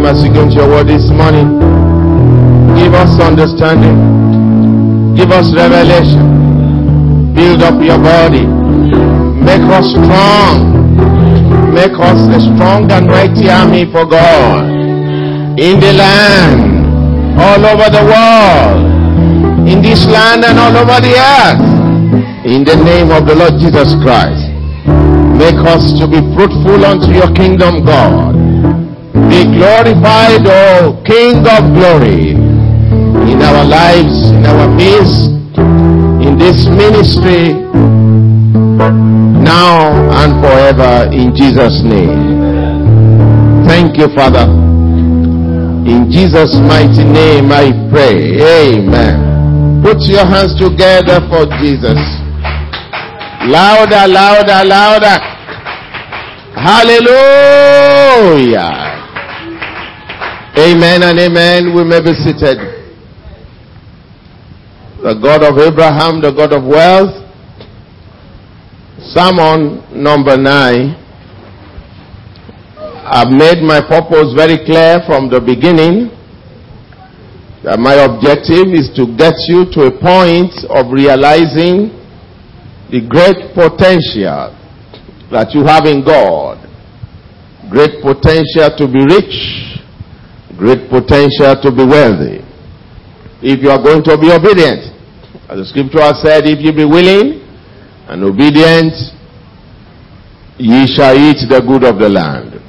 name as you go into your word this morning. Give us understanding. Give us revelation. Build up your body. Make us strong. Make us a strong and mighty army for God. In the land. All over the world. In this land and all over the earth. In the name of the Lord Jesus Christ. Make us to be fruitful unto your kingdom, God. Be glorified, O King of glory, in our lives, in our midst, in this ministry, now and forever, in Jesus' name. Thank you, Father. In Jesus' mighty name I pray. Amen. Put your hands together for Jesus. Louder, louder, louder. Hallelujah. Amen and amen. We may be seated. The God of Abraham, the God of wealth. Sermon number nine. I've made my purpose very clear from the beginning. That my objective is to get you to a point of realizing the great potential that you have in God. Great potential to be rich. Great potential to be wealthy. If you are going to be obedient. As the scripture has said, if you be willing and obedient, ye shall eat the good of the land.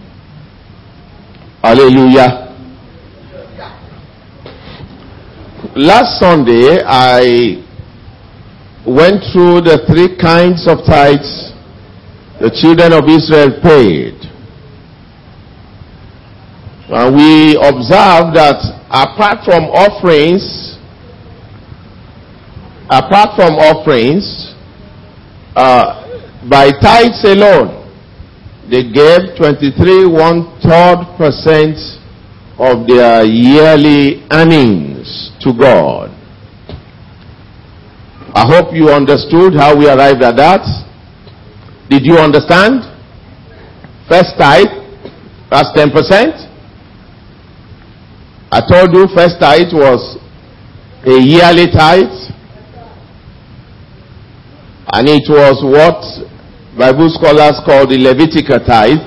Hallelujah. Last Sunday, I went through the three kinds of tithes the children of Israel paid. And we observed that apart from offerings, apart from offerings, uh, by tithes alone, they gave 23 one third percent of their yearly earnings to God. I hope you understood how we arrived at that. Did you understand? First tithe, that's 10%. I told you first tithe was a yearly tithe. And it was what Bible scholars call the Levitical tithe,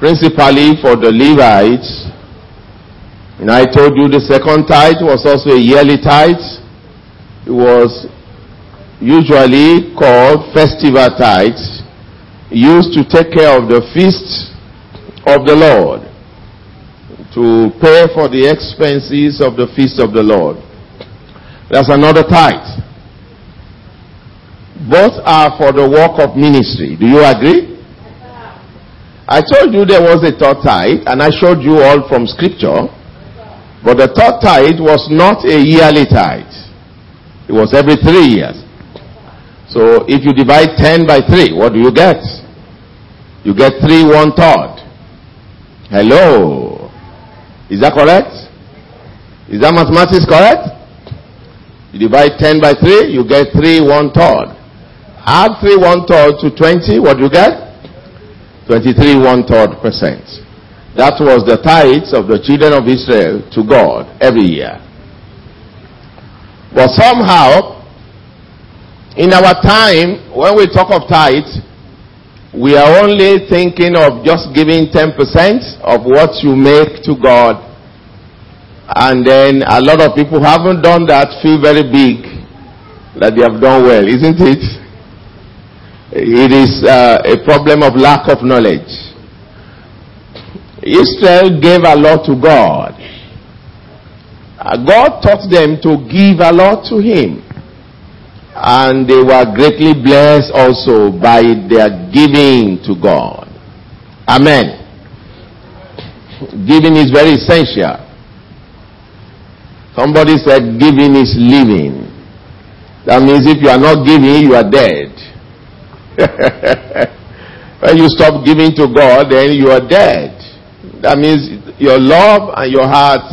principally for the Levites. And I told you the second tithe was also a yearly tithe. It was usually called festival tithe, used to take care of the feasts of the Lord, to pay for the expenses of the feast of the Lord. That's another tithe. Both are for the work of ministry. Do you agree? I told you there was a third tithe, and I showed you all from scripture, but the third tithe was not a yearly tithe. It was every three years. So if you divide 10 by 3, what do you get? You get 3 one third. Hello. Is that correct? Is that mathematics correct? You divide 10 by 3, you get 3 one third. Add 3 one third to 20, what do you get? 23 one third percent. That was the tithes of the children of Israel to God every year. But somehow, in our time, when we talk of tithe, we are only thinking of just giving 10% of what you make to God. And then a lot of people who haven't done that feel very big that they have done well, isn't it? It is uh, a problem of lack of knowledge. Israel gave a lot to God. Uh, God taught them to give a lot to Him and they were greatly blessed also by their giving to God. Amen. Giving is very essential. Somebody said giving is living. That means if you are not giving, you are dead. when you stop giving to God, then you are dead. That means your love and your heart,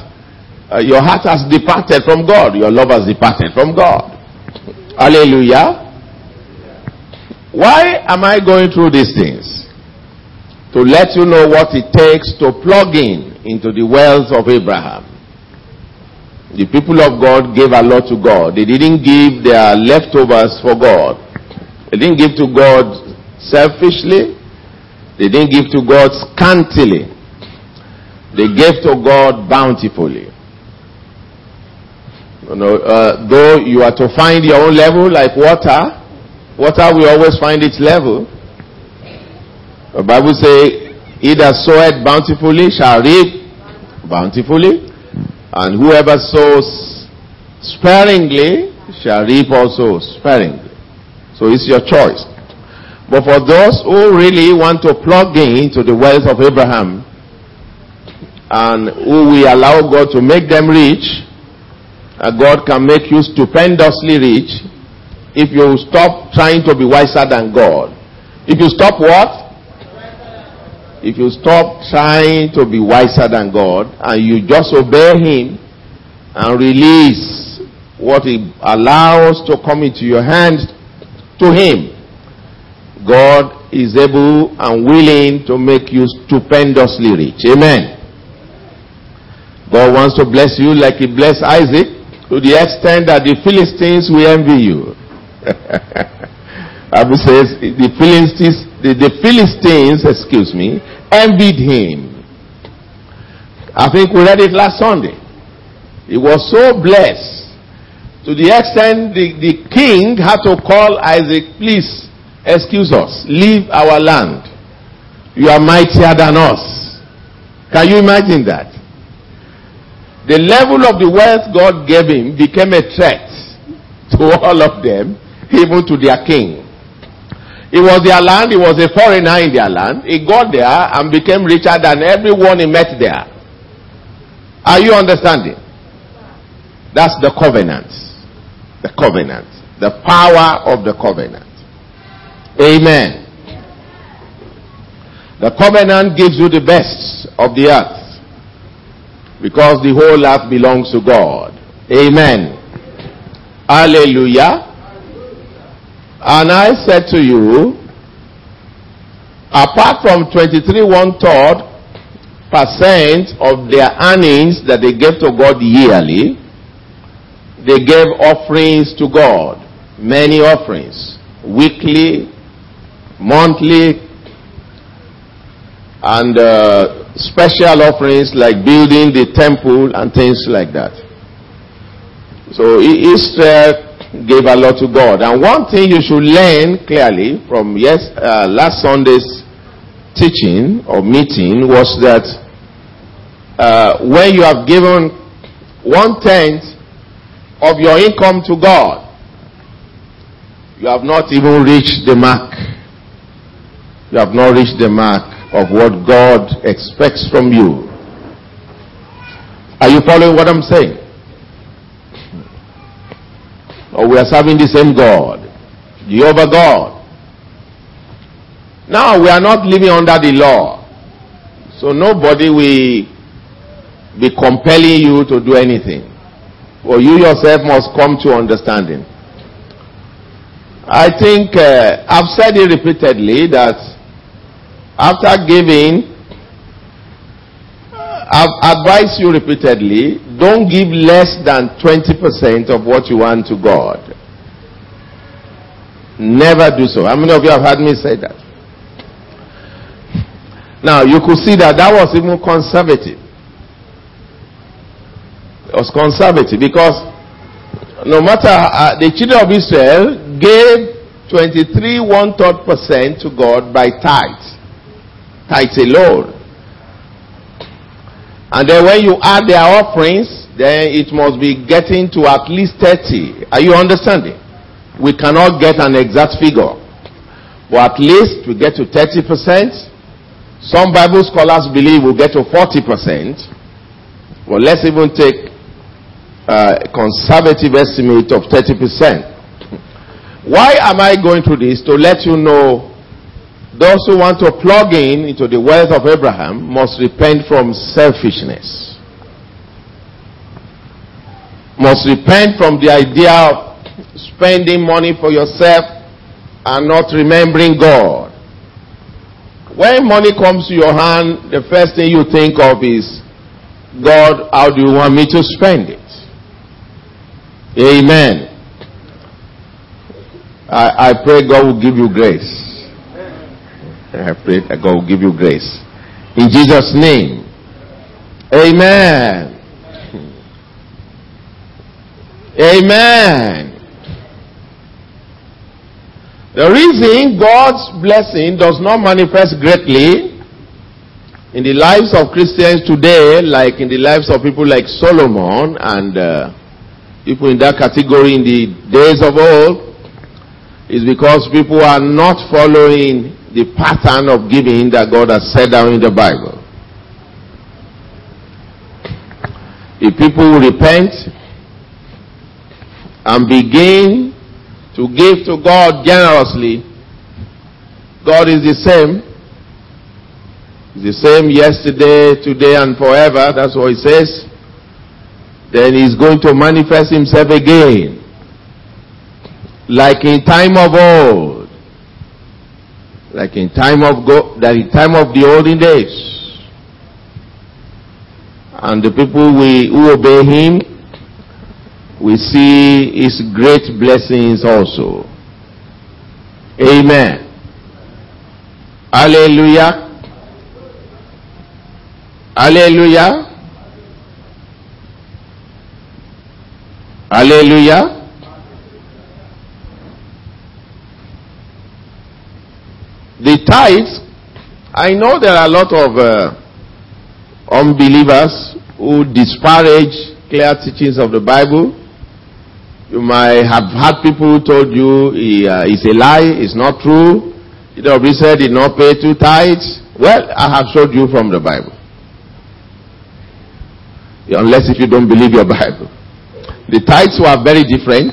uh, your heart has departed from God. Your love has departed from God. Hallelujah. Why am I going through these things? to let you know what it takes to plug in into the wells of Abraham. The people of God gave a lot to God. They didn't give their leftovers for God. They didn't give to God selfishly. They didn't give to God scantily. They gave to God bountifully. You know, uh, though you are to find your own level like water, water will always find its level. The Bible says, He that soweth bountifully shall reap bountifully, and whoever sows sparingly shall reap also sparingly. So it's your choice. But for those who really want to plug in to the wealth of Abraham, and who we allow God to make them rich, uh, God can make you stupendously rich if you stop trying to be wiser than God. If you stop what? if you stop trying to be wiser than God and you just obey Him and release what He allows to come into your hands to Him, God is able and willing to make you stupendously rich. Amen. God wants to bless you like He blessed Isaac to the extent that the Philistines will envy you. Bible says the Philistines the, the Philistines, excuse me, envied him. I think we read it last Sunday. He was so blessed to the extent the, the king had to call Isaac, please excuse us, leave our land. You are mightier than us. Can you imagine that? The level of the wealth God gave him became a threat to all of them, even to their king. It was their land. He was a foreigner in their land. He got there and became richer than everyone he met there. Are you understanding? That's the covenant. The covenant. The power of the covenant. Amen. The covenant gives you the best of the earth. Because the whole earth belongs to God. Amen. Hallelujah. And I said to you, apart from 23 one third percent of their earnings that they gave to God yearly, they gave offerings to God. Many offerings. Weekly, monthly, and uh, special offerings like building the temple and things like that. So Israel gave a lot to God. And one thing you should learn clearly from yes, uh, last Sunday's teaching or meeting was that uh, when you have given one tenth of your income to God, you have not even reached the mark. You have not reached the mark of what God expects from you. Are you following what I'm saying? or we are serving the same God, Jehovah God. Now we are not living under the law. So nobody will be compelling you to do anything. Or you yourself must come to understanding. I think uh, I've said it repeatedly that after giving, I've advised you repeatedly don't give less than 20% of what you want to God. Never do so. How many of you have heard me say that? Now, you could see that that was even conservative. It was conservative because no matter, uh, the children of Israel gave 23 one third percent to God by tithes. Tithes alone. And then when you add their offerings, then it must be getting to at least 30. Are you understanding? We cannot get an exact figure. But at least we get to 30%. Some Bible scholars believe we'll get to 40%. Well, let's even take a conservative estimate of 30%. Why am I going through this? To let you know those who want to plug in into the wealth of Abraham must repent from selfishness. Must repent from the idea of spending money for yourself and not remembering God. when money comes to your hand, the first thing you think of is, God, how do you want me to spend it? Amen. I, I pray God will give you grace. I pray that God will give you grace. In Jesus' name. Amen. Amen. The reason God's blessing does not manifest greatly in the lives of Christians today, like in the lives of people like Solomon and uh, people in that category in the days of old, is because people are not following the pattern of giving that God has set down in the Bible. If people repent and begin to give to God generously, God is the same. He's the same yesterday, today, and forever. That's what he says. Then he's going to manifest himself again like in time of old, like in time of go, that in time of the olden days. And the people we, who obey him, we see his great blessings also. Amen. Hallelujah. Hallelujah. Hallelujah. The tithes, I know there are a lot of uh, unbelievers who disparage clear teachings of the Bible. You might have had people who told you uh, it's a lie, it's not true. The said did not pay two tithes. Well, I have showed you from the Bible. Unless if you don't believe your Bible. The tithes were very different.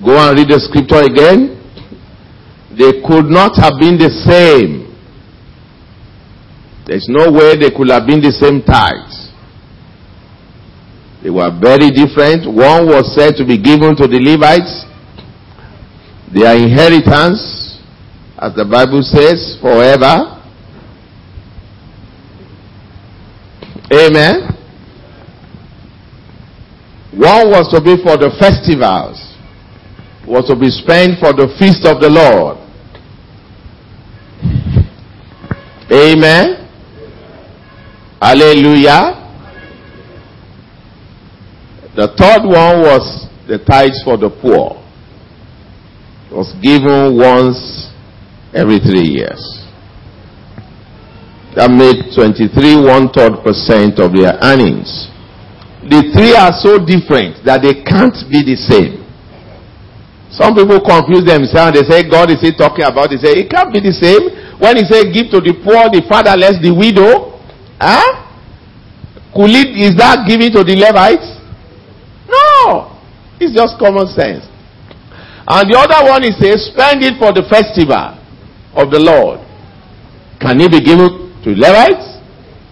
Go and read the scripture again. They could not have been the same. There's no way they could have been the same tithes. They were very different. One was said to be given to the Levites, their inheritance, as the Bible says, forever. Amen. One was to be for the festivals, was to be spent for the feast of the Lord. Amen. Hallelujah. The third one was the tithes for the poor. It was given once every three years. That made 23 one third percent of their earnings. The three are so different that they can't be the same. Some people confuse themselves. They say, God is he talking about? They say, it can't be the same. When he said give to the poor, the fatherless, the widow, huh? It, is that giving to the Levites? No. It's just common sense. And the other one is say spend it for the festival of the Lord. Can it be given to Levites?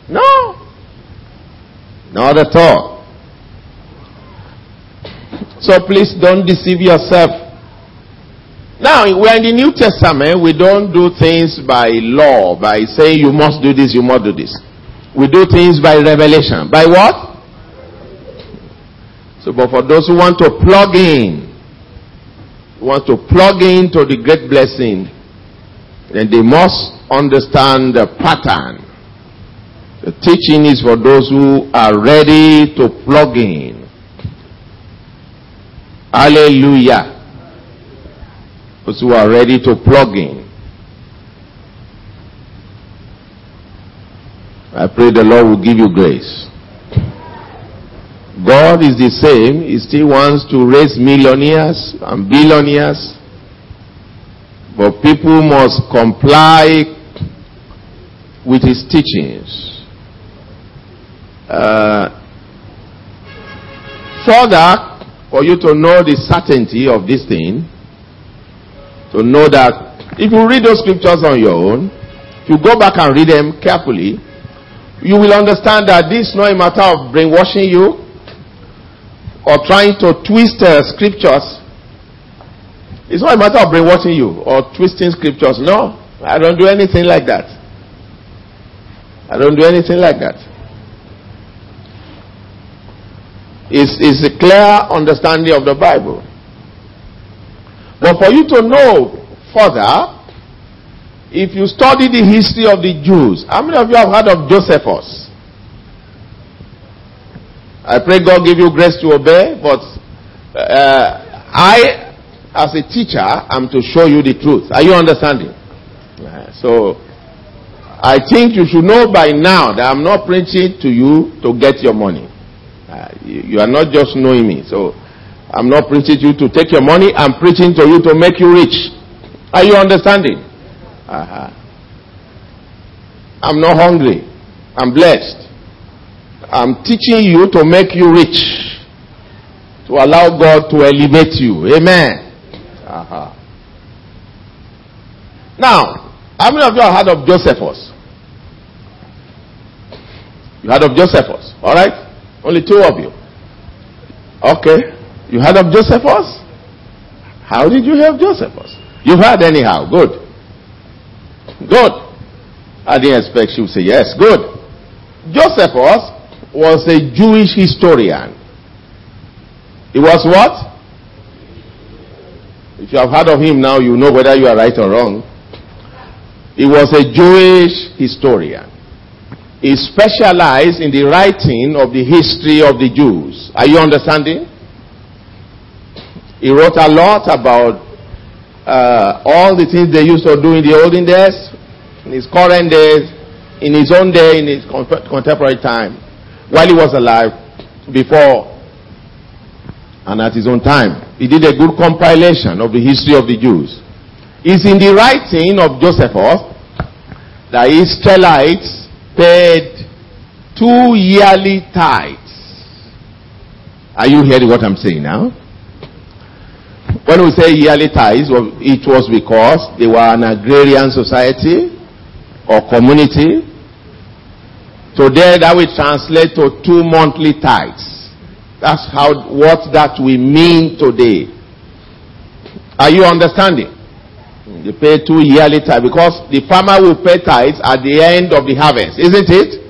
No. Not at all. So please don't deceive yourself. Now, we're in the New Testament. We don't do things by law, by saying you must do this, you must do this. We do things by revelation. By what? So, but for those who want to plug in, want to plug into the great blessing, then they must understand the pattern. The teaching is for those who are ready to plug in. Hallelujah those who are ready to plug in. I pray the Lord will give you grace. God is the same. He still wants to raise millionaires and billionaires. But people must comply with his teachings. Uh, further, for you to know the certainty of this thing, to know that if you read those scriptures on your own, if you go back and read them carefully, you will understand that this is not a matter of brainwashing you or trying to twist uh, scriptures. It's not a matter of brainwashing you or twisting scriptures. No. I don't do anything like that. I don't do anything like that. It's, it's a clear understanding of the Bible. But for you to know further, if you study the history of the Jews, how many of you have heard of Josephus? I pray God give you grace to obey, but uh, I, as a teacher, am to show you the truth. Are you understanding? So, I think you should know by now that I'm not preaching to you to get your money. Uh, you, you are not just knowing me. So, I'm not preaching to you to take your money. I'm preaching to you to make you rich. Are you understanding? Uh-huh. I'm not hungry. I'm blessed. I'm teaching you to make you rich. To allow God to elevate you. Amen. Uh-huh. Now, how many of you have heard of Josephus? You heard of Josephus, alright? Only two of you. Okay. You heard of Josephus? How did you hear of Josephus? You've heard anyhow. Good. Good. I didn't expect you to say yes. Good. Josephus was a Jewish historian. He was what? If you have heard of him now, you know whether you are right or wrong. He was a Jewish historian. He specialized in the writing of the history of the Jews. Are you understanding? He wrote a lot about uh, all the things they used to do in the olden days, in his current days, in his own day, in his contemporary time, while he was alive, before and at his own time. He did a good compilation of the history of the Jews. It's in the writing of Josephus that Israelites paid two yearly tithes. Are you hearing what I'm saying now? When we say yearly tithes, it was because they were an agrarian society or community. Today that will translate to two monthly tithes. That's how, what that we mean today. Are you understanding? They pay two yearly tithes because the farmer will pay tithes at the end of the harvest, isn't it?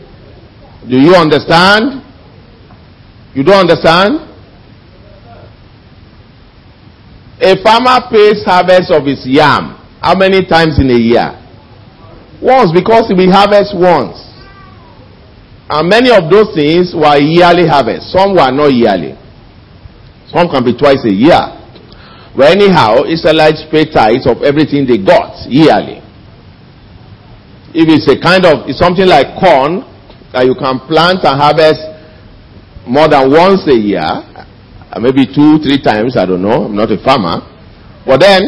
Do you understand? You don't understand? A farmer pays harvest of his yam. How many times in a year? Once, because he will harvest once. And many of those things were yearly harvest. Some were not yearly. Some can be twice a year. But anyhow, Israelites pay tithes of everything they got yearly. If it's a kind of, it's something like corn that you can plant and harvest more than once a year, uh, maybe two, three times, I don't know. I'm not a farmer. But then,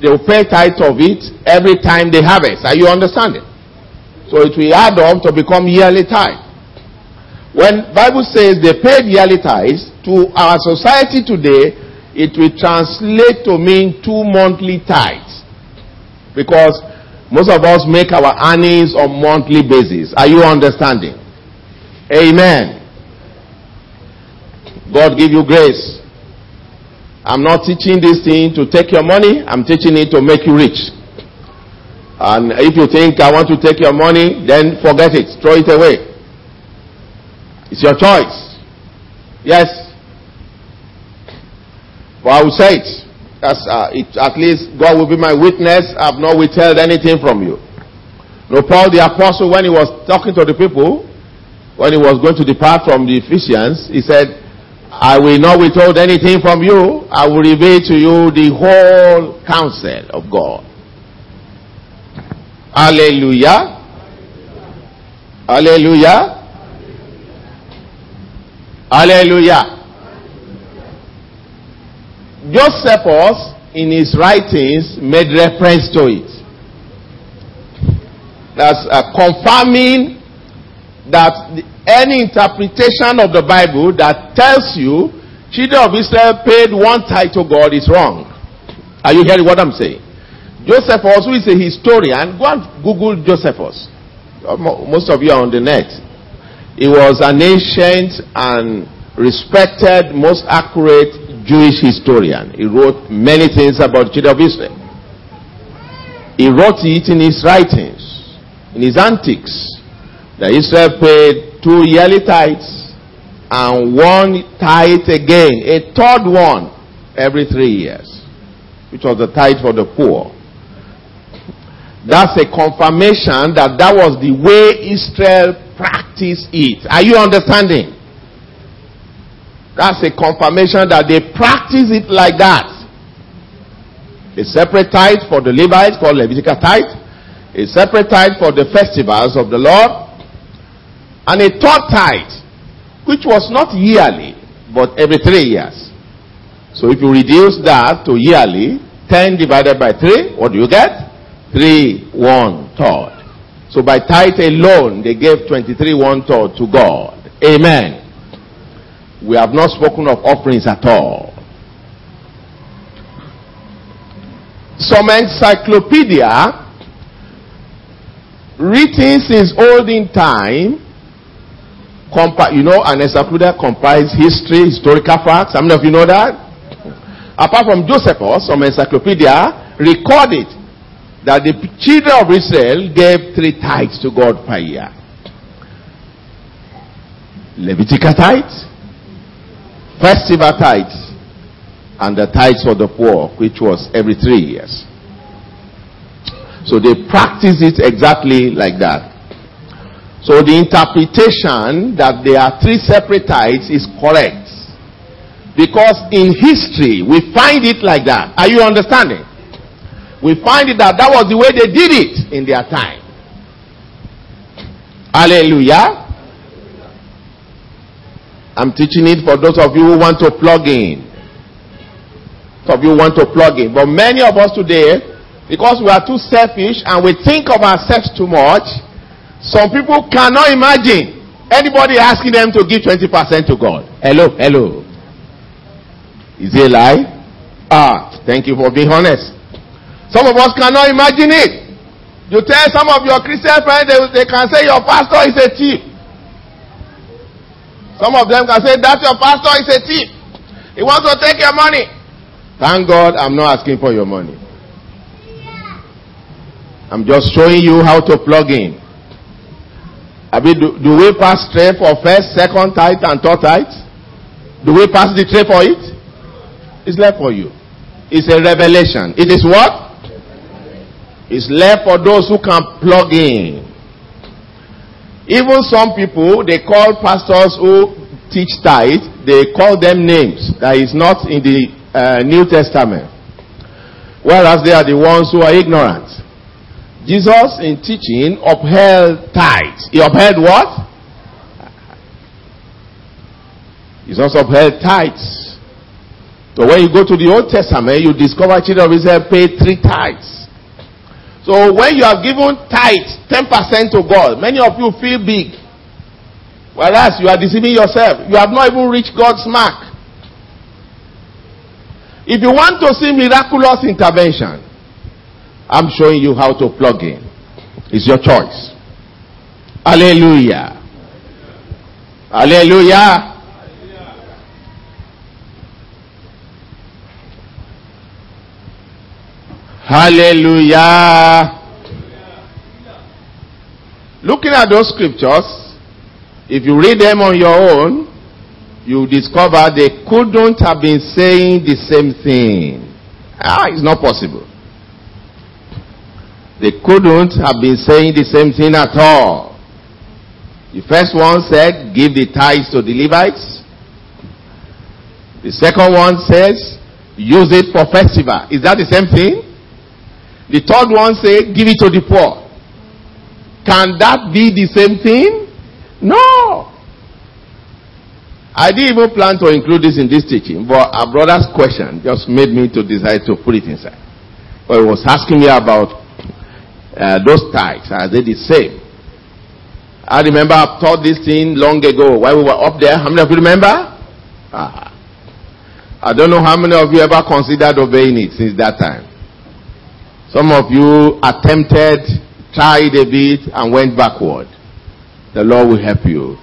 they will pay tithe of it every time they harvest. Are you understanding? So it will add up to become yearly tithe. When Bible says they paid yearly tithes, to our society today, it will translate to mean two monthly tithes. Because most of us make our earnings on monthly basis. Are you understanding? Amen. God give you grace. I'm not teaching this thing to take your money. I'm teaching it to make you rich. And if you think I want to take your money, then forget it. Throw it away. It's your choice. Yes. But I will say it. That's, uh, it, at least God will be my witness. I've not withheld anything from you. No, Paul the apostle, when he was talking to the people, when he was going to depart from the Ephesians, he said, I will not withhold anything from you. I will reveal to you the whole counsel of God. Hallelujah. Hallelujah. Hallelujah. Josephus, in his writings, made reference to it. That's uh, confirming that the, any interpretation of the Bible that tells you children of Israel paid one tithe to God is wrong. Are you hearing what I'm saying? Josephus, who is a historian, go and Google Josephus. Uh, most of you are on the net. He was an ancient and respected, most accurate Jewish historian. He wrote many things about children of Israel. He wrote it in his writings, in his antiques, that Israel paid two yearly tithes and one tithe again, a third one every three years, which was the tithe for the poor. That's a confirmation that that was the way Israel practiced it. Are you understanding? That's a confirmation that they practice it like that. A separate tithe for the Levites called Levitical tithe. A separate tithe for the festivals of the Lord. And a third tithe, which was not yearly, but every three years. So if you reduce that to yearly, 10 divided by 3, what do you get? three one third. So by tithe alone, they gave 23 one third to God. Amen. We have not spoken of offerings at all. Some encyclopedia written since olden time compi- you know an encyclopedia compiles history historical facts how many of you know that apart from josephus some encyclopedia recorded that the children of Israel gave three tithes to God per year. Levitical tithes, festival tithes, and the tithes for the poor, which was every three years. So they practice it exactly like that. So the interpretation that there are three separate tithes is correct. Because in history, we find it like that. Are you understanding? we find it that that was the way they did it in their time. Hallelujah. I'm teaching it for those of you who want to plug in. Some of you want to plug in. But many of us today, because we are too selfish and we think of ourselves too much, some people cannot imagine anybody asking them to give 20% to God. Hello, hello. Is it a lie? Ah, thank you for being honest. Some of us cannot imagine it. You tell some of your Christian friends, they, they can say your pastor is a thief. Some of them can say that your pastor is a thief. He wants to take your money. Thank God I'm not asking for your money. I'm just showing you how to plug in. I mean, do, do we pass tray for first, second tithe, and third tithe? Do we pass the tray for it? It's left for you. It's a revelation. It is what? It's left for those who can plug in. Even some people, they call pastors who teach tithe, they call them names that is not in the uh, New Testament. Whereas they are the ones who are ignorant. Jesus in teaching upheld tithes. He upheld what? Jesus upheld tithes. So when you go to the Old Testament, you discover children of Israel paid three tithes. So when you have given tithes, 10% to God, many of you feel big. Whereas you are deceiving yourself. You have not even reached God's mark. If you want to see miraculous intervention, I'm showing you how to plug in. It's your choice. Hallelujah. Hallelujah. Hallelujah. Looking at those scriptures, if you read them on your own, you discover they couldn't have been saying the same thing. Ah, it's not possible. They couldn't have been saying the same thing at all. The first one said, give the tithes to the Levites. The second one says, use it for festival. Is that the same thing? The third one say, give it to the poor. Can that be the same thing? No. I didn't even plan to include this in this teaching, but a brother's question just made me to decide to put it inside. But he was asking me about uh, those tithes. Are they the same? I remember I've taught this thing long ago while we were up there. How many of you remember? Ah. I don't know how many of you ever considered obeying it since that time. Some of you attempted, tried a bit, and went backward. The Lord will help you.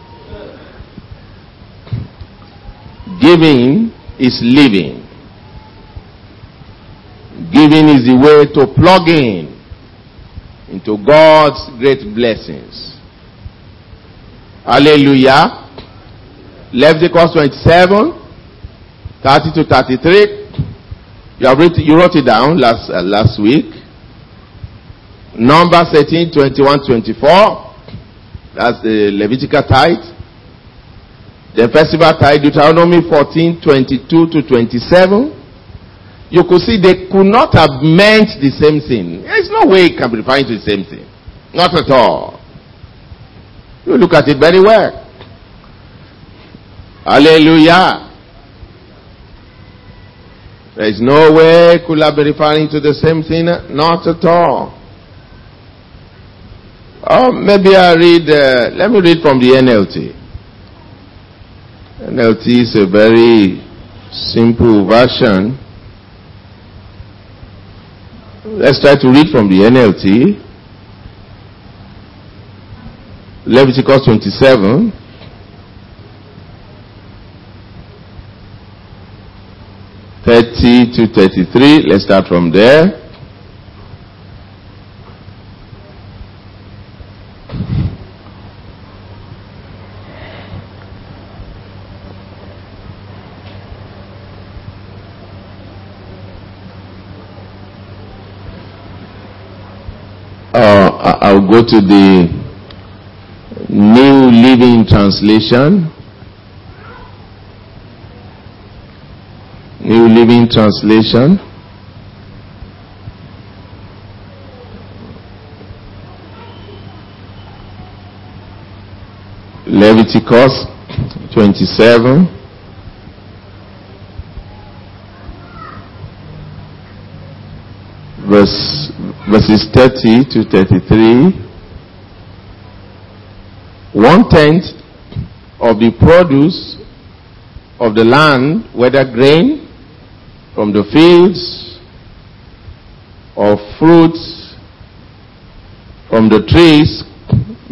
Giving is living. Giving is the way to plug in into God's great blessings. Hallelujah. Leviticus 27, 30 to 33. You, have written, you wrote it down last, uh, last week. Numbers 18, 21, 24. That's the Levitical tithe. The festival tithe, Deuteronomy 14, 22 to 27. You could see they could not have meant the same thing. There's no way it can be referring to the same thing. Not at all. You look at it very well. Hallelujah. There is no way could I be referring to the same thing. Not at all. Oh, maybe I read, uh, let me read from the NLT. NLT is a very simple version. Let's try to read from the NLT. Leviticus 27. Thirty to thirty-three. Let's start from there. Uh, I'll go to the New Living Translation. New Living Translation. Leviticus 27. Verse, verses 30 to 33. One tenth of the produce of the land, whether grain from the fields or fruits from the trees,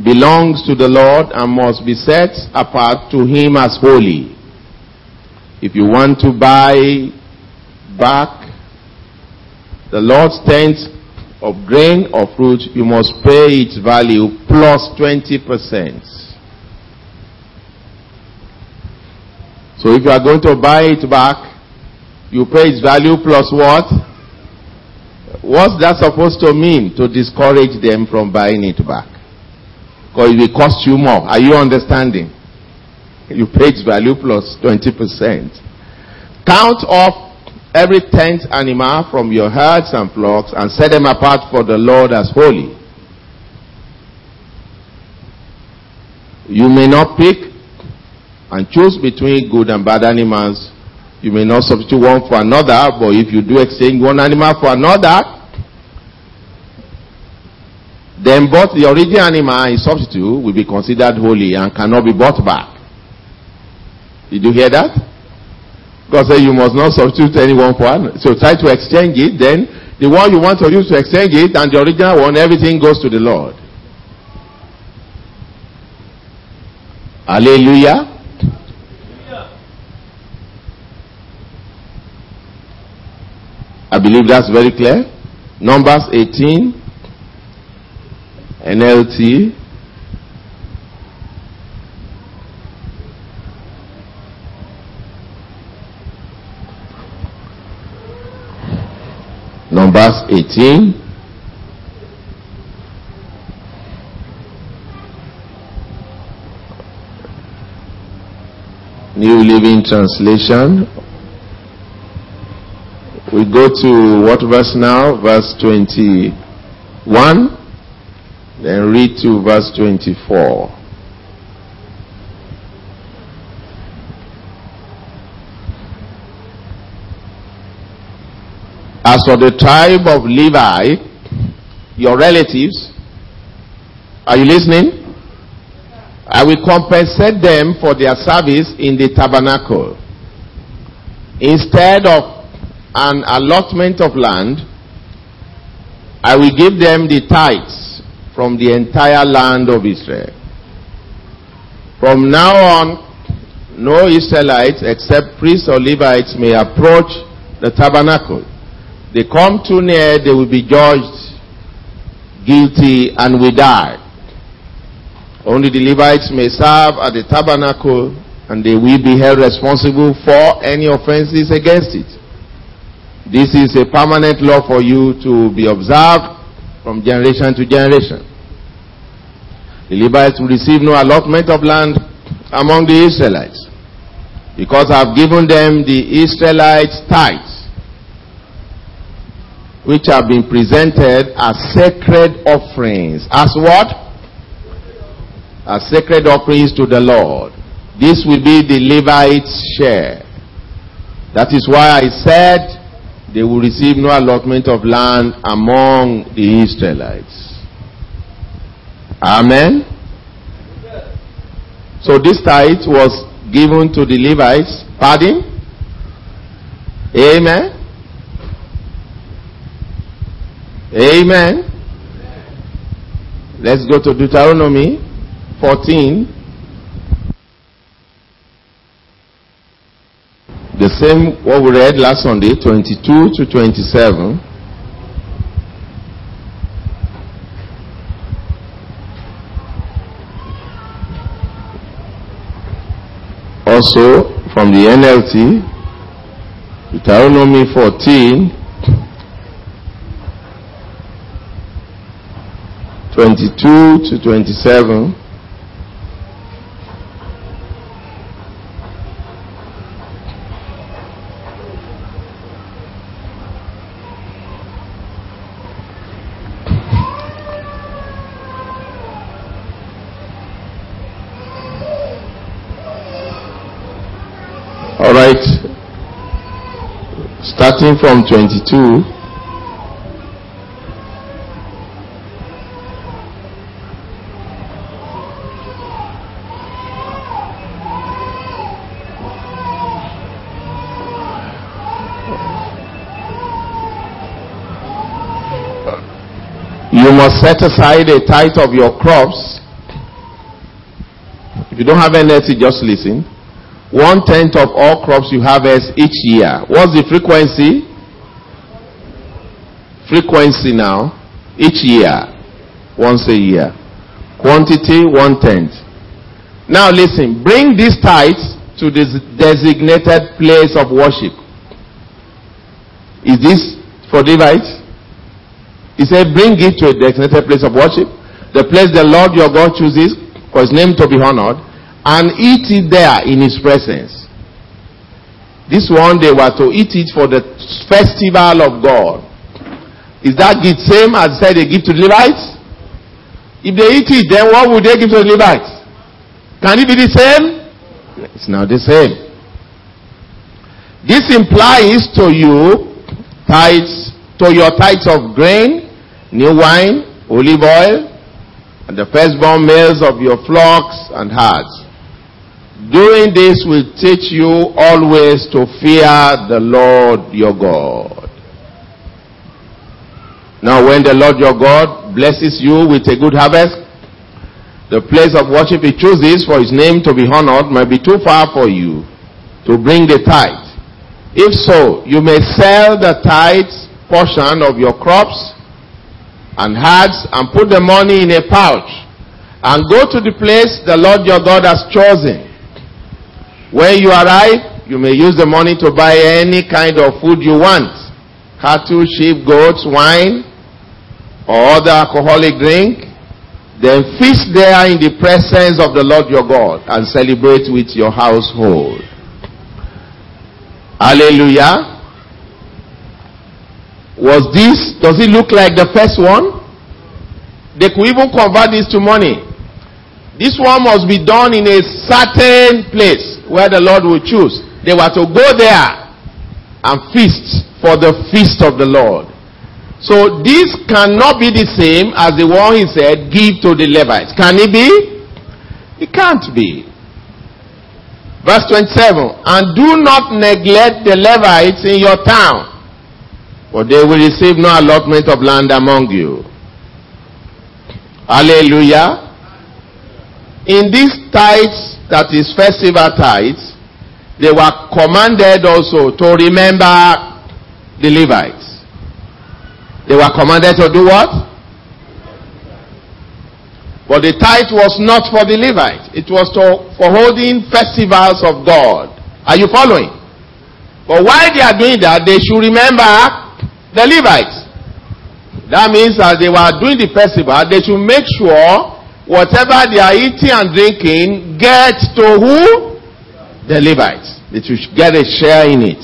belongs to the Lord and must be set apart to Him as holy. If you want to buy back the Lord's tenth of grain or fruit, you must pay its value plus 20%. So if you are going to buy it back, you pay its value plus what? What's that supposed to mean? To discourage them from buying it back. Because it will cost you more. Are you understanding? You pay its value plus 20%. Count off every tenth animal from your herds and flocks and set them apart for the Lord as holy. You may not pick and choose between good and bad animals. You may not substitute one for another, but if you do exchange one animal for another, then both the original animal and substitute will be considered holy and cannot be bought back. Did you hear that? God said you must not substitute anyone for another. So try to exchange it, then the one you want to use to exchange it and the original one, everything goes to the Lord. Hallelujah. I believe that's very clear. Numbers 18, NLT. Numbers 18. New Living Translation we go to what verse now? Verse 21. Then read to verse 24. As for the tribe of Levi, your relatives, are you listening? I will compensate them for their service in the tabernacle. Instead of an allotment of land, I will give them the tithes from the entire land of Israel. From now on, no Israelites except priests or Levites may approach the tabernacle. They come too near, they will be judged guilty and we die. Only the Levites may serve at the tabernacle and they will be held responsible for any offenses against it. This is a permanent law for you to be observed from generation to generation. The Levites will receive no allotment of land among the Israelites because I have given them the Israelites tithes which have been presented as sacred offerings. As what? As sacred offerings to the Lord. This will be the Levites' share. That is why I said they will receive no allotment of land among the Israelites. Amen. So this tithe was given to the Levites. Pardon? Amen. Amen. Let's go to Deuteronomy 14. The same what we read last Sunday, 22 to 27. Also from the NLT, Deuteronomy 14, 22 to 27. All right, starting from 22. You must set aside a tithe of your crops. If you don't have anything, just listen one tenth of all crops you harvest each year. What's the frequency? Frequency now, each year, once a year. Quantity, one tenth. Now listen, bring these tithes to this designated place of worship. Is this for Levites? He said, bring it to a designated place of worship. The place the Lord your God chooses for his name to be honored and eat it there in his presence. This one they were to eat it for the festival of God. Is that the same as said they give to the Levites? If they eat it, then what would they give to the Levites? Can it be the same? It's not the same. This implies to you tithes, to your tithes of grain, new wine, olive oil, and the firstborn males of your flocks and herds. Doing this will teach you always to fear the Lord your God. Now when the Lord your God blesses you with a good harvest, the place of worship he chooses for his name to be honored might be too far for you to bring the tithe. If so, you may sell the tithe portion of your crops and herds and put the money in a pouch and go to the place the Lord your God has chosen when you arrive, you may use the money to buy any kind of food you want. Cattle, sheep, goats, wine, or other alcoholic drink. Then feast there in the presence of the Lord your God and celebrate with your household. Hallelujah. Was this, does it look like the first one? They could even convert this to money. This one must be done in a certain place where the Lord will choose. They were to go there and feast for the feast of the Lord. So this cannot be the same as the one he said, give to the Levites. Can it be? It can't be. Verse 27, and do not neglect the Levites in your town, for they will receive no allotment of land among you. Hallelujah. In these tithes, that is festival tithes, they were commanded also to remember the Levites. They were commanded to do what? But the tithe was not for the Levites. It was to, for holding festivals of God. Are you following? But while they are doing that, they should remember the Levites. That means as they were doing the festival, they should make sure whatever they are eating and drinking get to who? The Levites. They should get a share in it.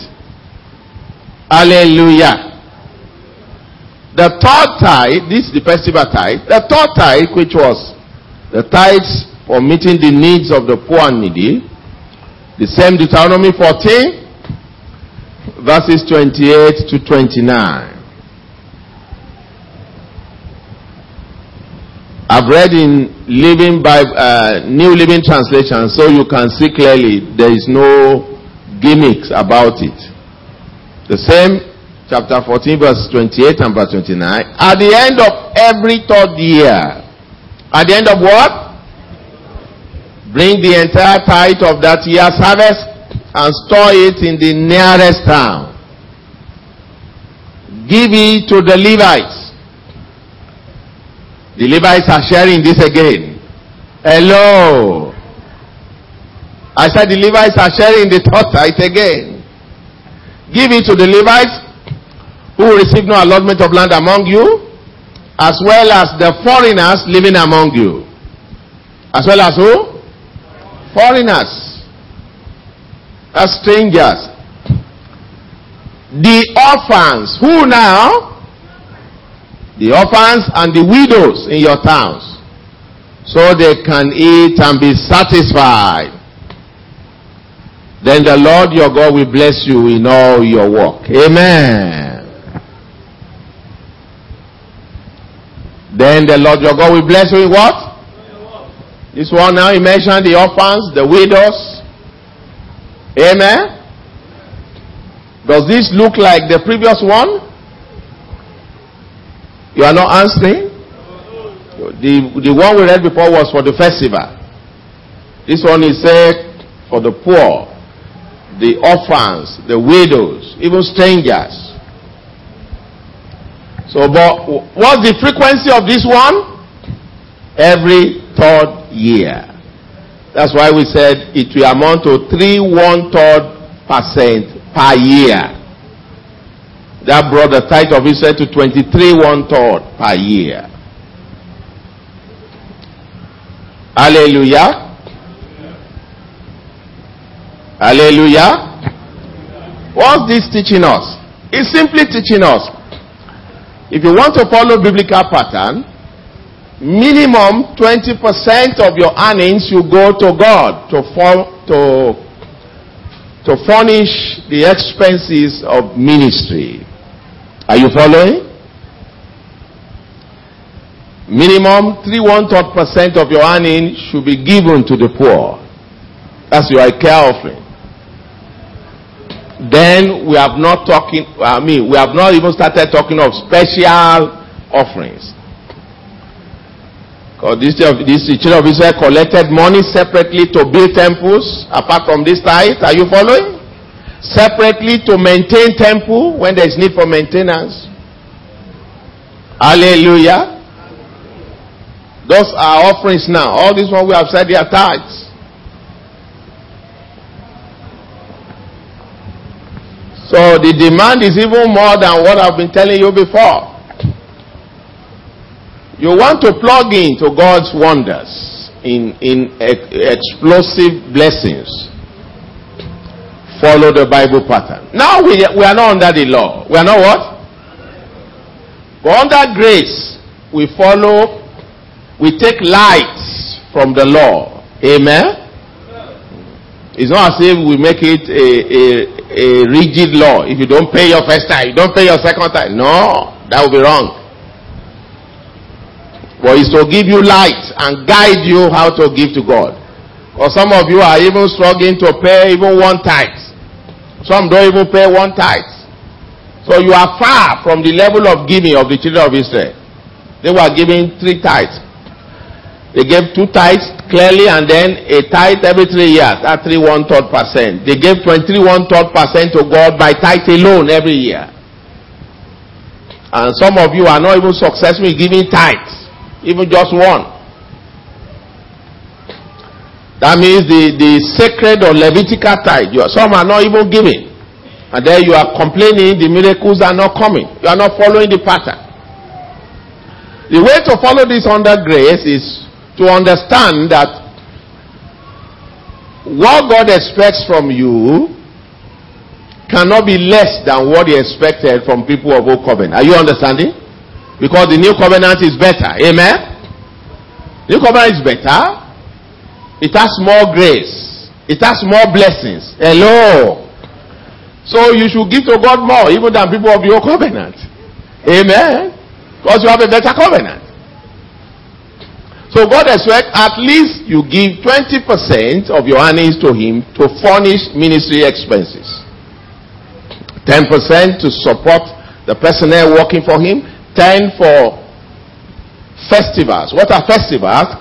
Hallelujah. The third tithe, this is the festival tithe, the third tithe, which was the tithes for meeting the needs of the poor and needy, the same Deuteronomy 14, verses 28 to 29. I've read in Living Bible, uh, New Living Translation, so you can see clearly there is no gimmicks about it. The same chapter 14, verse 28 and verse 29. At the end of every third year, at the end of what? Bring the entire tithe of that year's harvest and store it in the nearest town. Give it to the Levites. The Levites are sharing this again. Hello. I said the Levites are sharing the tithe again. Give it to the Levites who receive no allotment of land among you, as well as the foreigners living among you. As well as who? Foreigners. As strangers. The orphans. Who now? The orphans and the widows in your towns. So they can eat and be satisfied. Then the Lord your God will bless you in all your work. Amen. Then the Lord your God will bless you in what? This one now he mentioned the orphans, the widows. Amen. Does this look like the previous one? You are not answering? The, the one we read before was for the festival. This one is said for the poor, the orphans, the widows, even strangers. So, but what's the frequency of this one? Every third year. That's why we said it will amount to three one third percent per year. That brought the tithe of Israel to 23 one third per year. Hallelujah. Hallelujah. What's this teaching us? It's simply teaching us if you want to follow biblical pattern, minimum 20% of your earnings you go to God to, for, to, to furnish the expenses of ministry. Are you following? Minimum 3 1 percent of your earnings should be given to the poor. That's your care offering then we have not talking, I mean, we have not even started talking of special offerings. This, this children of Israel collected money separately to build temples, apart from this tithe. Are you following? Separately to maintain temple when there is need for maintenance. Hallelujah. Those are offerings now. All these one we have said they are tithes. So the demand is even more than what I've been telling you before. You want to plug into God's wonders in, in ex- explosive blessings. Follow the Bible pattern. Now we, we are not under the law. We are not what? But under grace, we follow, we take lights from the law. Amen? It's not as if we make it a, a, a rigid law. If you don't pay your first time, you don't pay your second time. No, that would be wrong. But it's to give you light and guide you how to give to God. Because some of you are even struggling to pay even one tithe. Some don't even pay one tithe. So you are far from the level of giving of the children of Israel. They were giving three tithes. They gave two tithes clearly and then a tithe every three years. That's three one third percent. They gave twenty one third percent to God by tithe alone every year. And some of you are not even successful in giving tithes. Even just one. That means the, the sacred or Levitical tithe. You are, some are not even giving. And then you are complaining the miracles are not coming. You are not following the pattern. The way to follow this under grace is to understand that what God expects from you cannot be less than what he expected from people of old covenant. Are you understanding? Because the new covenant is better. Amen? New covenant is better. It has more grace. It has more blessings. Hello. So you should give to God more, even than people of your covenant. Amen. Because you have a better covenant. So God expects at least you give 20% of your earnings to Him to furnish ministry expenses. 10% to support the personnel working for Him. 10 for festivals. What are festivals?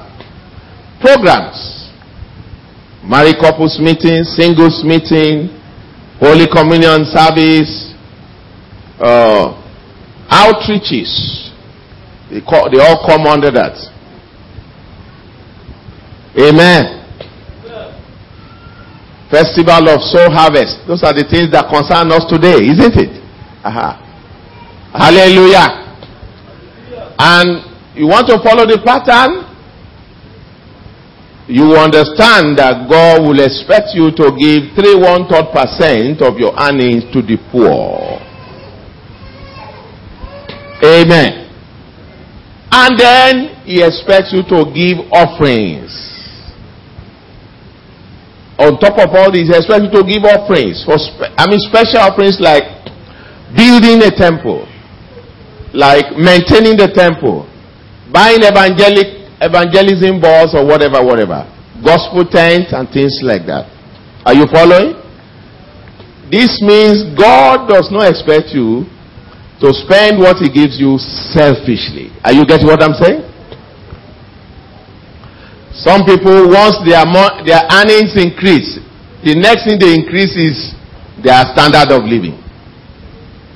Programs. Married couples meeting, singles meeting, Holy Communion service, uh, outreaches. They, call, they all come under that. Amen. Festival of soul harvest. Those are the things that concern us today, isn't it? Aha. Hallelujah. And you want to follow the pattern? you understand that God will expect you to give three one third percent of your earnings to the poor. Amen. And then he expects you to give offerings. On top of all this, he expects you to give offerings. For I mean, special offerings like building a temple, like maintaining the temple, buying evangelic evangelism balls or whatever, whatever. Gospel tents and things like that. Are you following? This means God does not expect you to spend what He gives you selfishly. Are you getting what I'm saying? Some people, once their, their earnings increase, the next thing they increase is their standard of living.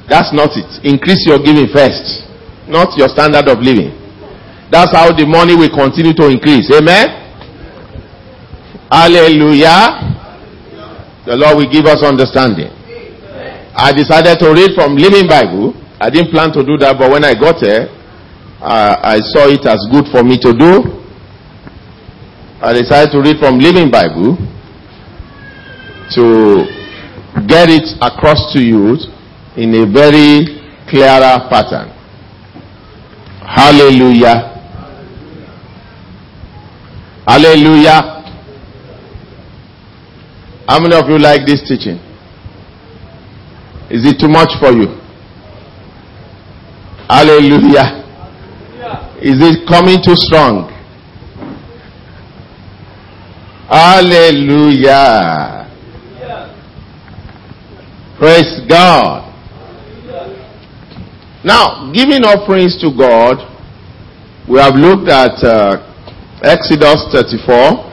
That's not it. Increase your giving first, not your standard of living. That's how the money will continue to increase. Amen. Hallelujah. The Lord will give us understanding. I decided to read from Living Bible. I didn't plan to do that, but when I got there, uh, I saw it as good for me to do. I decided to read from Living Bible to get it across to you in a very clearer pattern. Hallelujah. Hallelujah. How many of you like this teaching? Is it too much for you? Hallelujah. Is it coming too strong? Hallelujah. Praise God. Now, giving offerings to God, we have looked at uh, Exodus 34,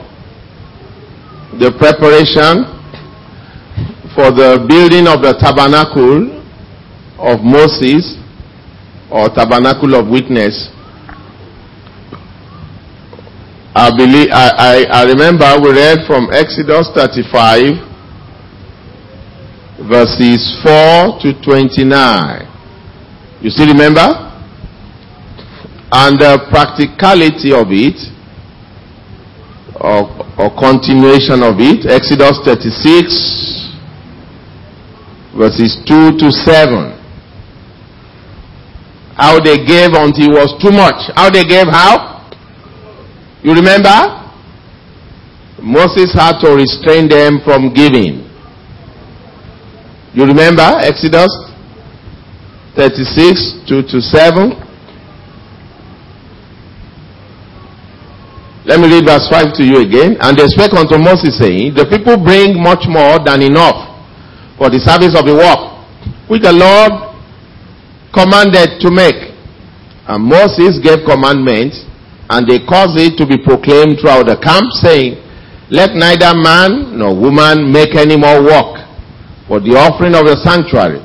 the preparation for the building of the tabernacle of Moses or tabernacle of witness. I believe I, I, I remember we read from Exodus 35 verses 4 to 29. You still remember? And the practicality of it or, or continuation of it. Exodus 36, verses 2 to 7. How they gave until it was too much. How they gave how? You remember? Moses had to restrain them from giving. You remember Exodus 36, 2 to 7? Let me read verse 5 to you again. And they spake unto Moses, saying, The people bring much more than enough for the service of the work, which the Lord commanded to make. And Moses gave commandments, and they caused it to be proclaimed throughout the camp, saying, Let neither man nor woman make any more work for the offering of the sanctuary.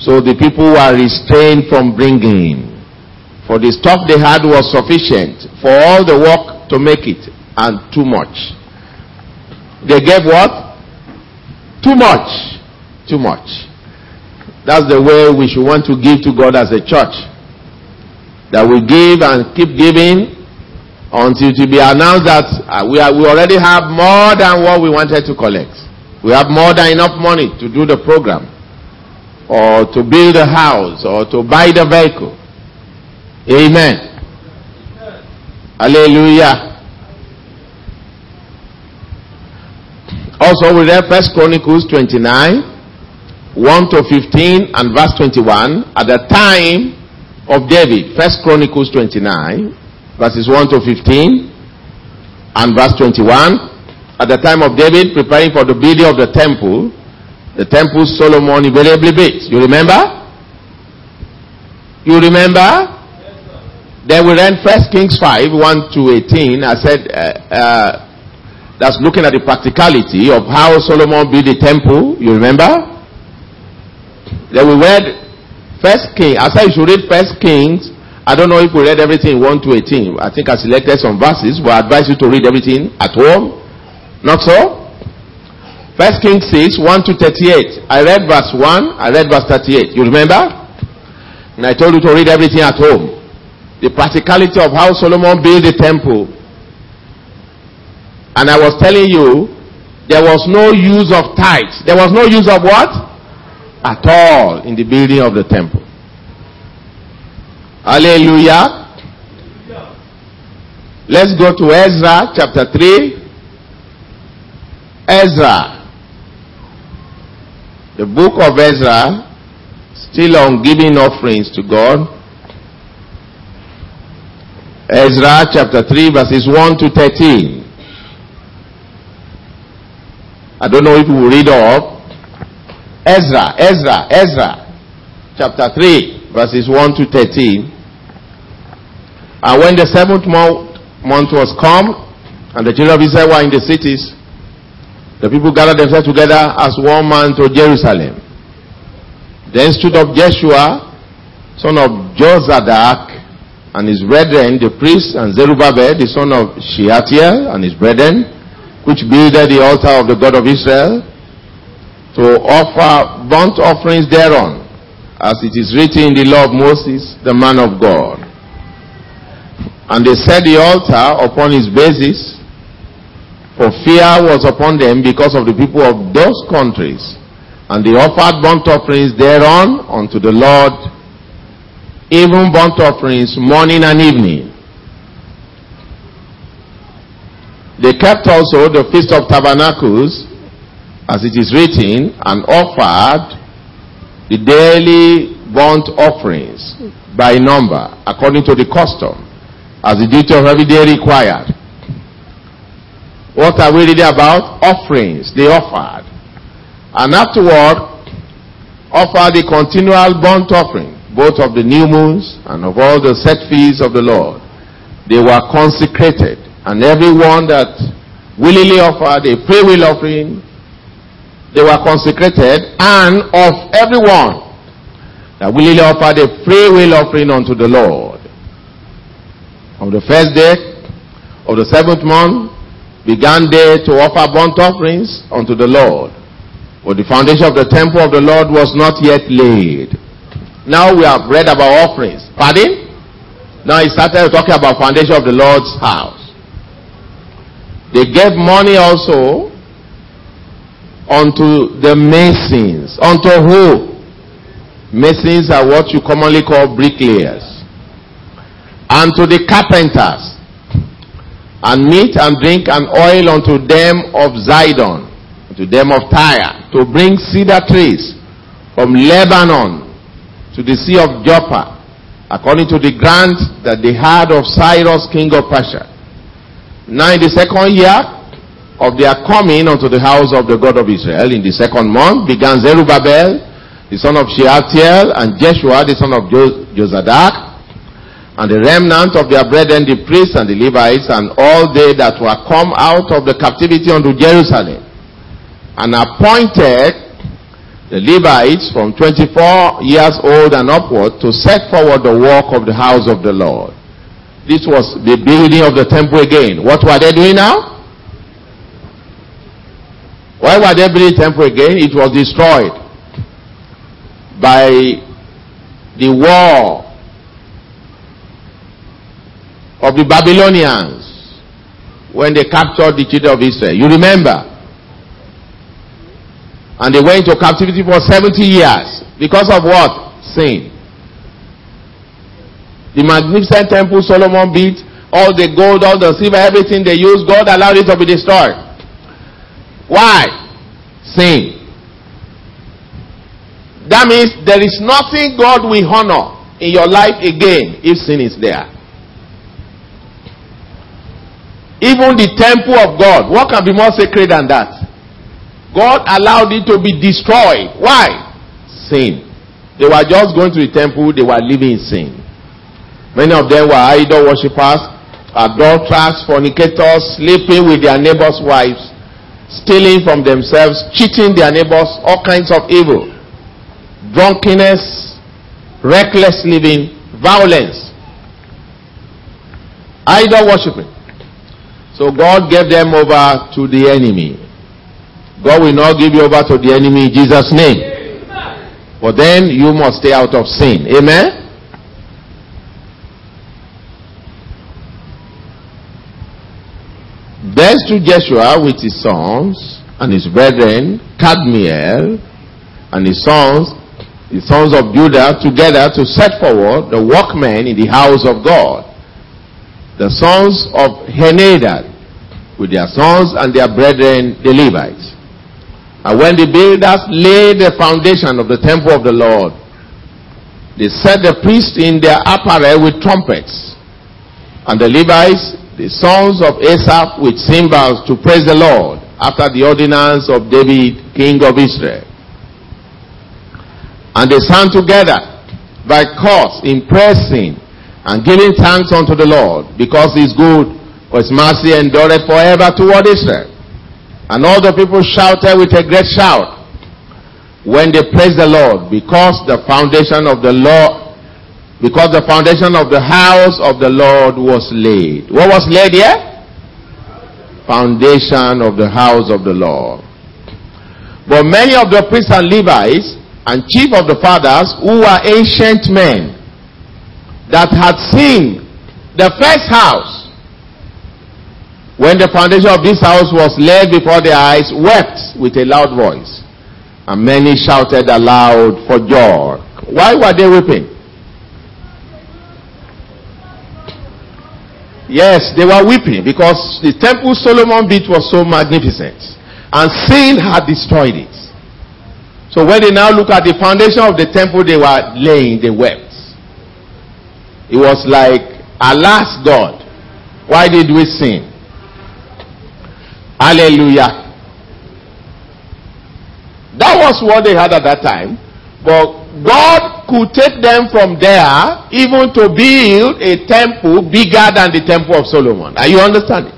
So the people were restrained from bringing. For the stuff they had was sufficient for all the work to make it and too much. They gave what? Too much. Too much. That's the way we should want to give to God as a church. That we give and keep giving until to be announced that uh, we, are, we already have more than what we wanted to collect. We have more than enough money to do the program or to build a house or to buy the vehicle. Amen. Hallelujah. Also, we read First Chronicles 29, 1 to 15, and verse 21. At the time of David, First Chronicles 29, verses 1 to 15, and verse 21. At the time of David, preparing for the building of the temple, the temple Solomon invariably built. You remember? You remember? Yes, Then we read First Kings 5, 1 to 18. I said, uh, uh, that's looking at the practicality of how Solomon built the temple. You remember? Then we read First King. I said you should read First Kings. I don't know if we read everything 1 to 18. I think I selected some verses, but I advise you to read everything at home. Not so? First Kings 6, 1 to 38. I read verse 1, I read verse 38. You remember? And I told you to read everything at home the practicality of how Solomon built the temple. And I was telling you, there was no use of tithes. There was no use of what? At all in the building of the temple. Hallelujah. Let's go to Ezra chapter 3. Ezra. The book of Ezra, still on giving offerings to God. Ezra chapter 3 verses 1 to 13. I don't know if you will read up. Ezra, Ezra, Ezra chapter 3 verses 1 to 13. And when the seventh month was come, and the children of Israel were in the cities, the people gathered themselves together as one man to Jerusalem. Then stood up Jeshua, son of Jozadak, and his brethren, the priests, and Zerubbabel, the son of Shealtiel, and his brethren, which builded the altar of the God of Israel, to offer burnt offerings thereon, as it is written in the law of Moses, the man of God. And they set the altar upon his basis, for fear was upon them because of the people of those countries. And they offered burnt offerings thereon unto the Lord even burnt offerings morning and evening. They kept also the Feast of Tabernacles, as it is written, and offered the daily burnt offerings by number, according to the custom, as the duty of every day required. What are we reading about? Offerings they offered. And afterward, offered the continual burnt offering both of the new moons and of all the set feasts of the Lord. They were consecrated, and everyone that willingly offered a free will offering, they were consecrated, and of everyone that willingly offered a free will offering unto the Lord. On the first day of the seventh month, began they to offer burnt offerings unto the Lord. For the foundation of the temple of the Lord was not yet laid. Now we have read about offerings. Pardon? Now he started talking about foundation of the Lord's house. They gave money also unto the masons. Unto who? Masons are what you commonly call bricklayers. And to the carpenters. And meat and drink and oil unto them of Zidon. To them of Tyre. To bring cedar trees from Lebanon to the sea of Joppa, according to the grant that they had of Cyrus, king of Persia. Now in the second year of their coming unto the house of the God of Israel, in the second month, began Zerubbabel, the son of Shealtiel, and Jeshua, the son of Jozadak, and the remnant of their brethren, the priests and the Levites, and all they that were come out of the captivity unto Jerusalem, and appointed the Levites from 24 years old and upward to set forward the work of the house of the Lord. This was the building of the temple again. What were they doing now? Why were they building temple again? It was destroyed by the war of the Babylonians when they captured the children of Israel. You remember? And they went into captivity for 70 years. Because of what? Sin. The magnificent temple Solomon built, all the gold, all the silver, everything they used, God allowed it to be destroyed. Why? Sin. That means there is nothing God will honor in your life again if sin is there. Even the temple of God, what can be more sacred than that? God allowed it to be destroyed. Why? Sin. They were just going to the temple, they were living in sin. Many of them were idol worshippers, adulterers, fornicators, sleeping with their neighbors' wives, stealing from themselves, cheating their neighbors, all kinds of evil drunkenness, reckless living, violence, idol worshiping. So God gave them over to the enemy. God will not give you over to the enemy in Jesus' name. But then you must stay out of sin. Amen? Thence to Jeshua with his sons and his brethren, Kadmiel, and his sons the sons of Judah together to set forward the workmen in the house of God. The sons of Henadad with their sons and their brethren, the Levites. And when the builders laid the foundation of the temple of the Lord, they set the priests in their apparel with trumpets, and the Levites, the sons of Asaph, with cymbals to praise the Lord, after the ordinance of David, king of Israel. And they sang together by course in praising and giving thanks unto the Lord because he is good, for his mercy endureth forever toward Israel. And all the people shouted with a great shout when they praised the Lord because the foundation of the Lord, because the foundation of the house of the Lord was laid. What was laid here? Foundation of the house of the Lord. But many of the priests and Levites and chief of the fathers who were ancient men that had seen the first house when the foundation of this house was laid before their eyes wept with a loud voice and many shouted aloud for joy why were they weeping yes they were weeping because the temple solomon built was so magnificent and sin had destroyed it so when they now look at the foundation of the temple they were laying, they wept. It was like, alas God, why did we sin? Hallelujah. That was what they had at that time. But God could take them from there even to build a temple bigger than the temple of Solomon. Are you understanding?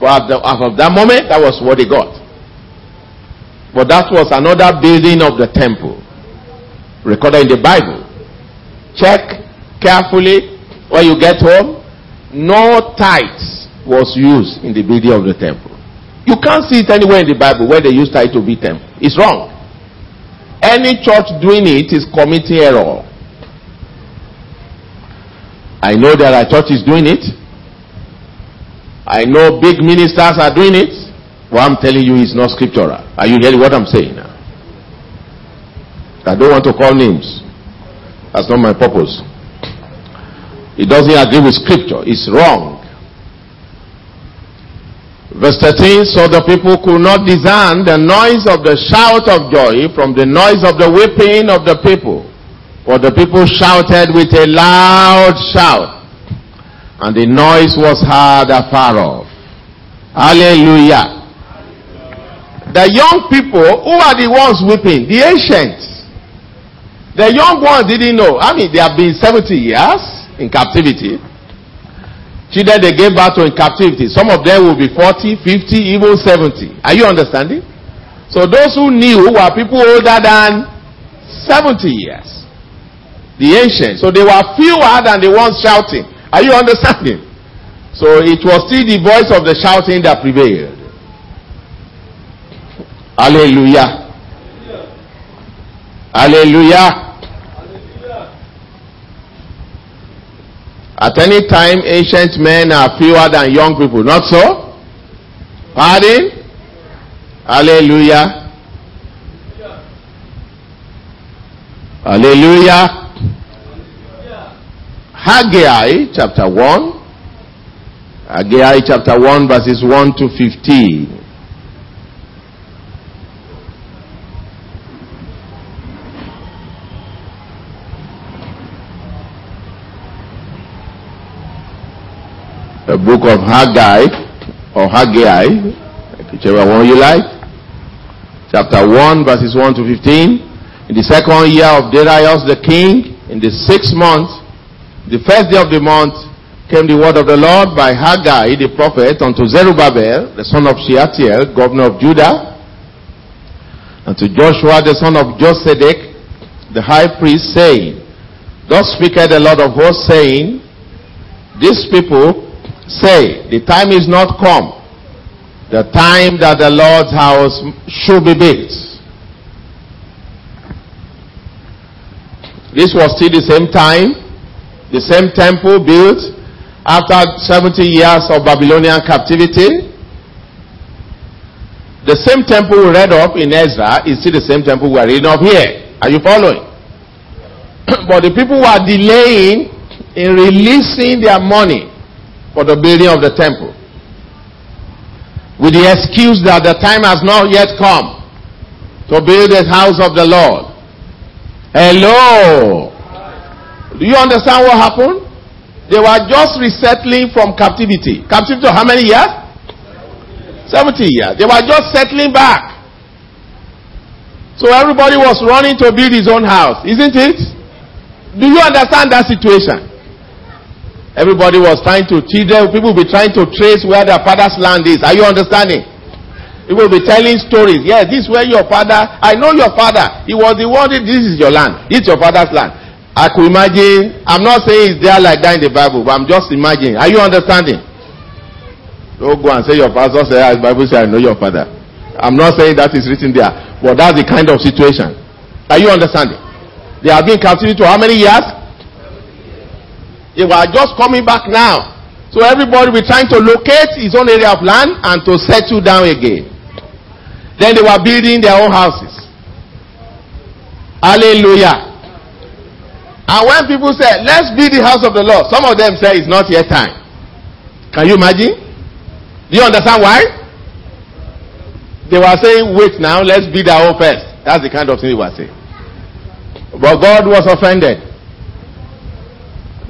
But at that moment, that was what they got. But that was another building of the temple. Recorded in the Bible. Check carefully when you get home. No tithes was used in the building of the temple. You can't see it anywhere in the Bible where they use build temple. It's wrong. Any church doing it is committing error. I know there are churches doing it. I know big ministers are doing it. What I'm telling you is not scriptural. Are you hearing what I'm saying? I don't want to call names. That's not my purpose. It doesn't agree with scripture. It's wrong. Verse 13, so the people could not discern the noise of the shout of joy from the noise of the weeping of the people. For the people shouted with a loud shout, and the noise was heard afar off. Hallelujah. The young people, who are the ones weeping? The ancients. The young ones didn't know. I mean, they have been 70 years in captivity. Children they gave birth to in captivity. Some of them will be 40, 50, even 70. Are you understanding? So those who knew were people older than 70 years. The ancients. So they were fewer than the ones shouting. Are you understanding? So it was still the voice of the shouting that prevailed. Hallelujah. Hallelujah. At any time, ancient men are fewer than young people. Not so? Pardon? Hallelujah. Hallelujah. Haggai chapter 1. Haggai chapter 1 verses 1 to 15. Book of Haggai or Haggai, whichever one you like. Chapter 1 verses 1 to 15. In the second year of Darius the king, in the sixth month, the first day of the month, came the word of the Lord by Haggai the prophet unto Zerubbabel, the son of Shealtiel, governor of Judah, and to Joshua the son of Josedech, the high priest, saying, Thus speaketh the Lord of hosts, saying, These people say, The time is not come, the time that the Lord's house should be built. This was still the same time, the same temple built after 70 years of Babylonian captivity. The same temple we read up in Ezra is still the same temple we are reading up here. Are you following? but the people were delaying in releasing their money for the building of the temple. With the excuse that the time has not yet come to build the house of the Lord. Hello. Do you understand what happened? They were just resettling from captivity. Captivity how many years? 70 years. They were just settling back. So everybody was running to build his own house, isn't it? Do you understand that situation? Everybody was trying to, children, people will be trying to trace where their father's land is. Are you understanding? People will be telling stories. Yes, this is where your father, I know your father. He was the one, this is your land. Is your father's land. I could imagine, I'm not saying it's there like that in the Bible, but I'm just imagining. Are you understanding? Don't go and say your pastor said, ah, the Bible says, I know your father. I'm not saying that is written there, but that's the kind of situation. Are you understanding? They have been captive to how many years? They were just coming back now. So everybody will trying to locate his own area of land and to settle down again. Then they were building their own houses. Hallelujah. And when people say, let's build the house of the Lord, some of them say it's not yet time. Can you imagine? Do you understand why? They were saying, wait now, let's build our own first. That's the kind of thing they were saying. But God was offended.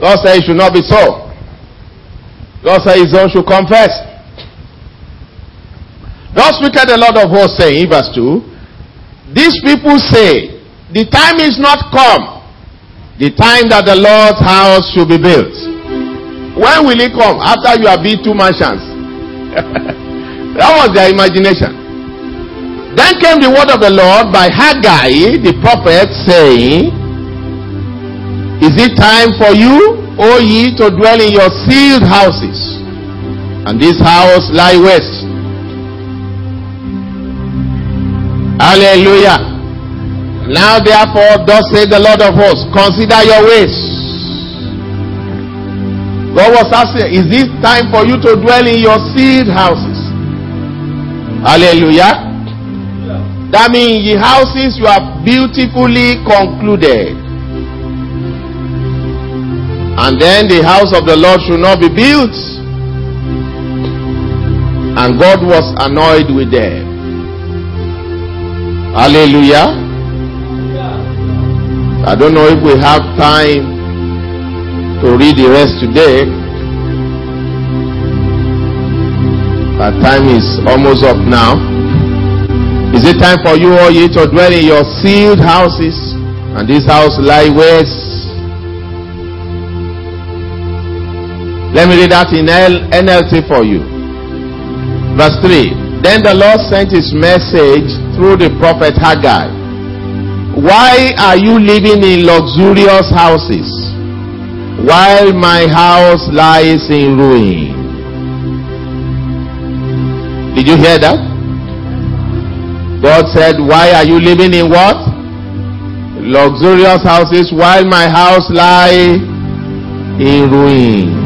God said it should not be so. God said his own should confess. Thus speaketh the Lord of hosts saying, verse 2, These people say, the time is not come the time that the Lord's house should be built. When will it come? After you have built two mansions. that was their imagination. Then came the word of the Lord by Haggai, the prophet, saying, Is it time for you, O ye, to dwell in your cieled houses? And this house lie west. Hallelujah. Now therefore, thus say the Lord of hosts, consider your ways. God was asking, is it time for you to dwell in your seed houses? Hallelujah. That means the houses you have beautifully concluded. And then the house of the Lord should not be built. And God was annoyed with them. Hallelujah. I don't know if we have time to read the rest today. Our time is almost up now. Is it time for you all ye to dwell in your cieled houses? And this house lie west. Let me read that in NLT for you. Verse 3. Then the Lord sent his message through the prophet Haggai why are you living in luxurious houses while my house lies in ruin? Did you hear that? God said, Why are you living in what? Luxurious houses while my house lies in ruins.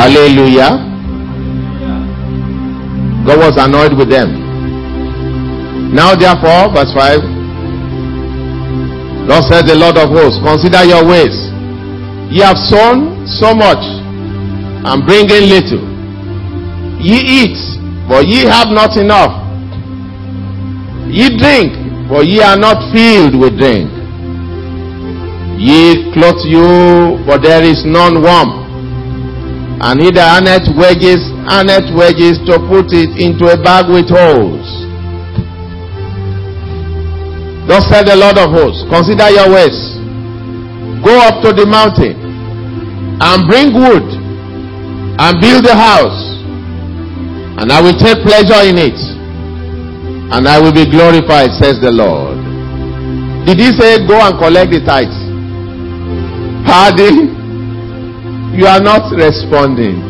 Hallelujah. God was annoyed with them. Now therefore, verse 5. Thus said the Lord of hosts, consider your ways. Ye have sown so much and bring in little. Ye eat, but ye have not enough. Ye drink, but ye are not filled with drink. Ye clothe you, but there is none warm. And he that earneth wages, earneth wages to put it into a bag with holes. Thus said the Lord of hosts, consider your ways. Go up to the mountain and bring wood and build a house and I will take pleasure in it and I will be glorified, says the Lord. Did he say go and collect the tithes? Pardon? You are not responding.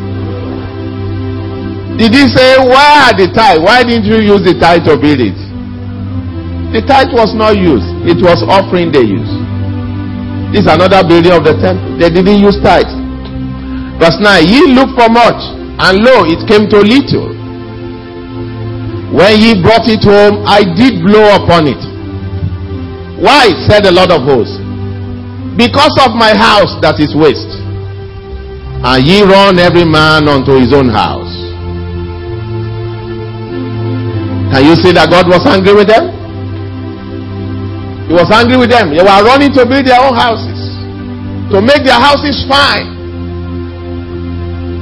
Did he say, why are the tithe? Why didn't you use the tithe to build it? The tithe was not used. It was offering they used. This is another building of the temple. They didn't use tithe. Verse 9, ye look for much, and lo, it came to little. When ye brought it home, I did blow upon it. Why? said the Lord of hosts because of my house that is waste. And ye run every man unto his own house. Can you see that God was angry with them? He was angry with them. They were running to build their own houses, to make their houses fine.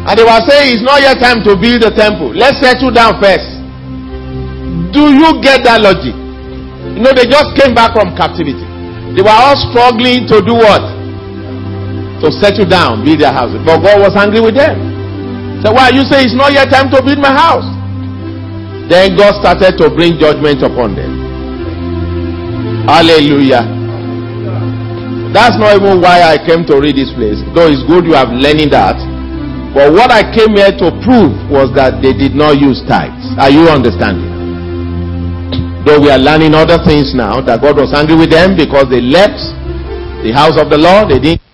And they were saying, It's not yet time to build the temple. Let's settle down first. Do you get that logic? You know, they just came back from captivity. They were all struggling to do what? To settle down, build their houses. But God was angry with them. So why you say it's not yet time to build my house? Then God started to bring judgment upon them. Hallelujah. That's not even why I came to read this place. Though it's good you have learning that. But what I came here to prove was that they did not use tithes. Are you understanding? Though we are learning other things now, that God was angry with them because they left the house of the Lord, they didn't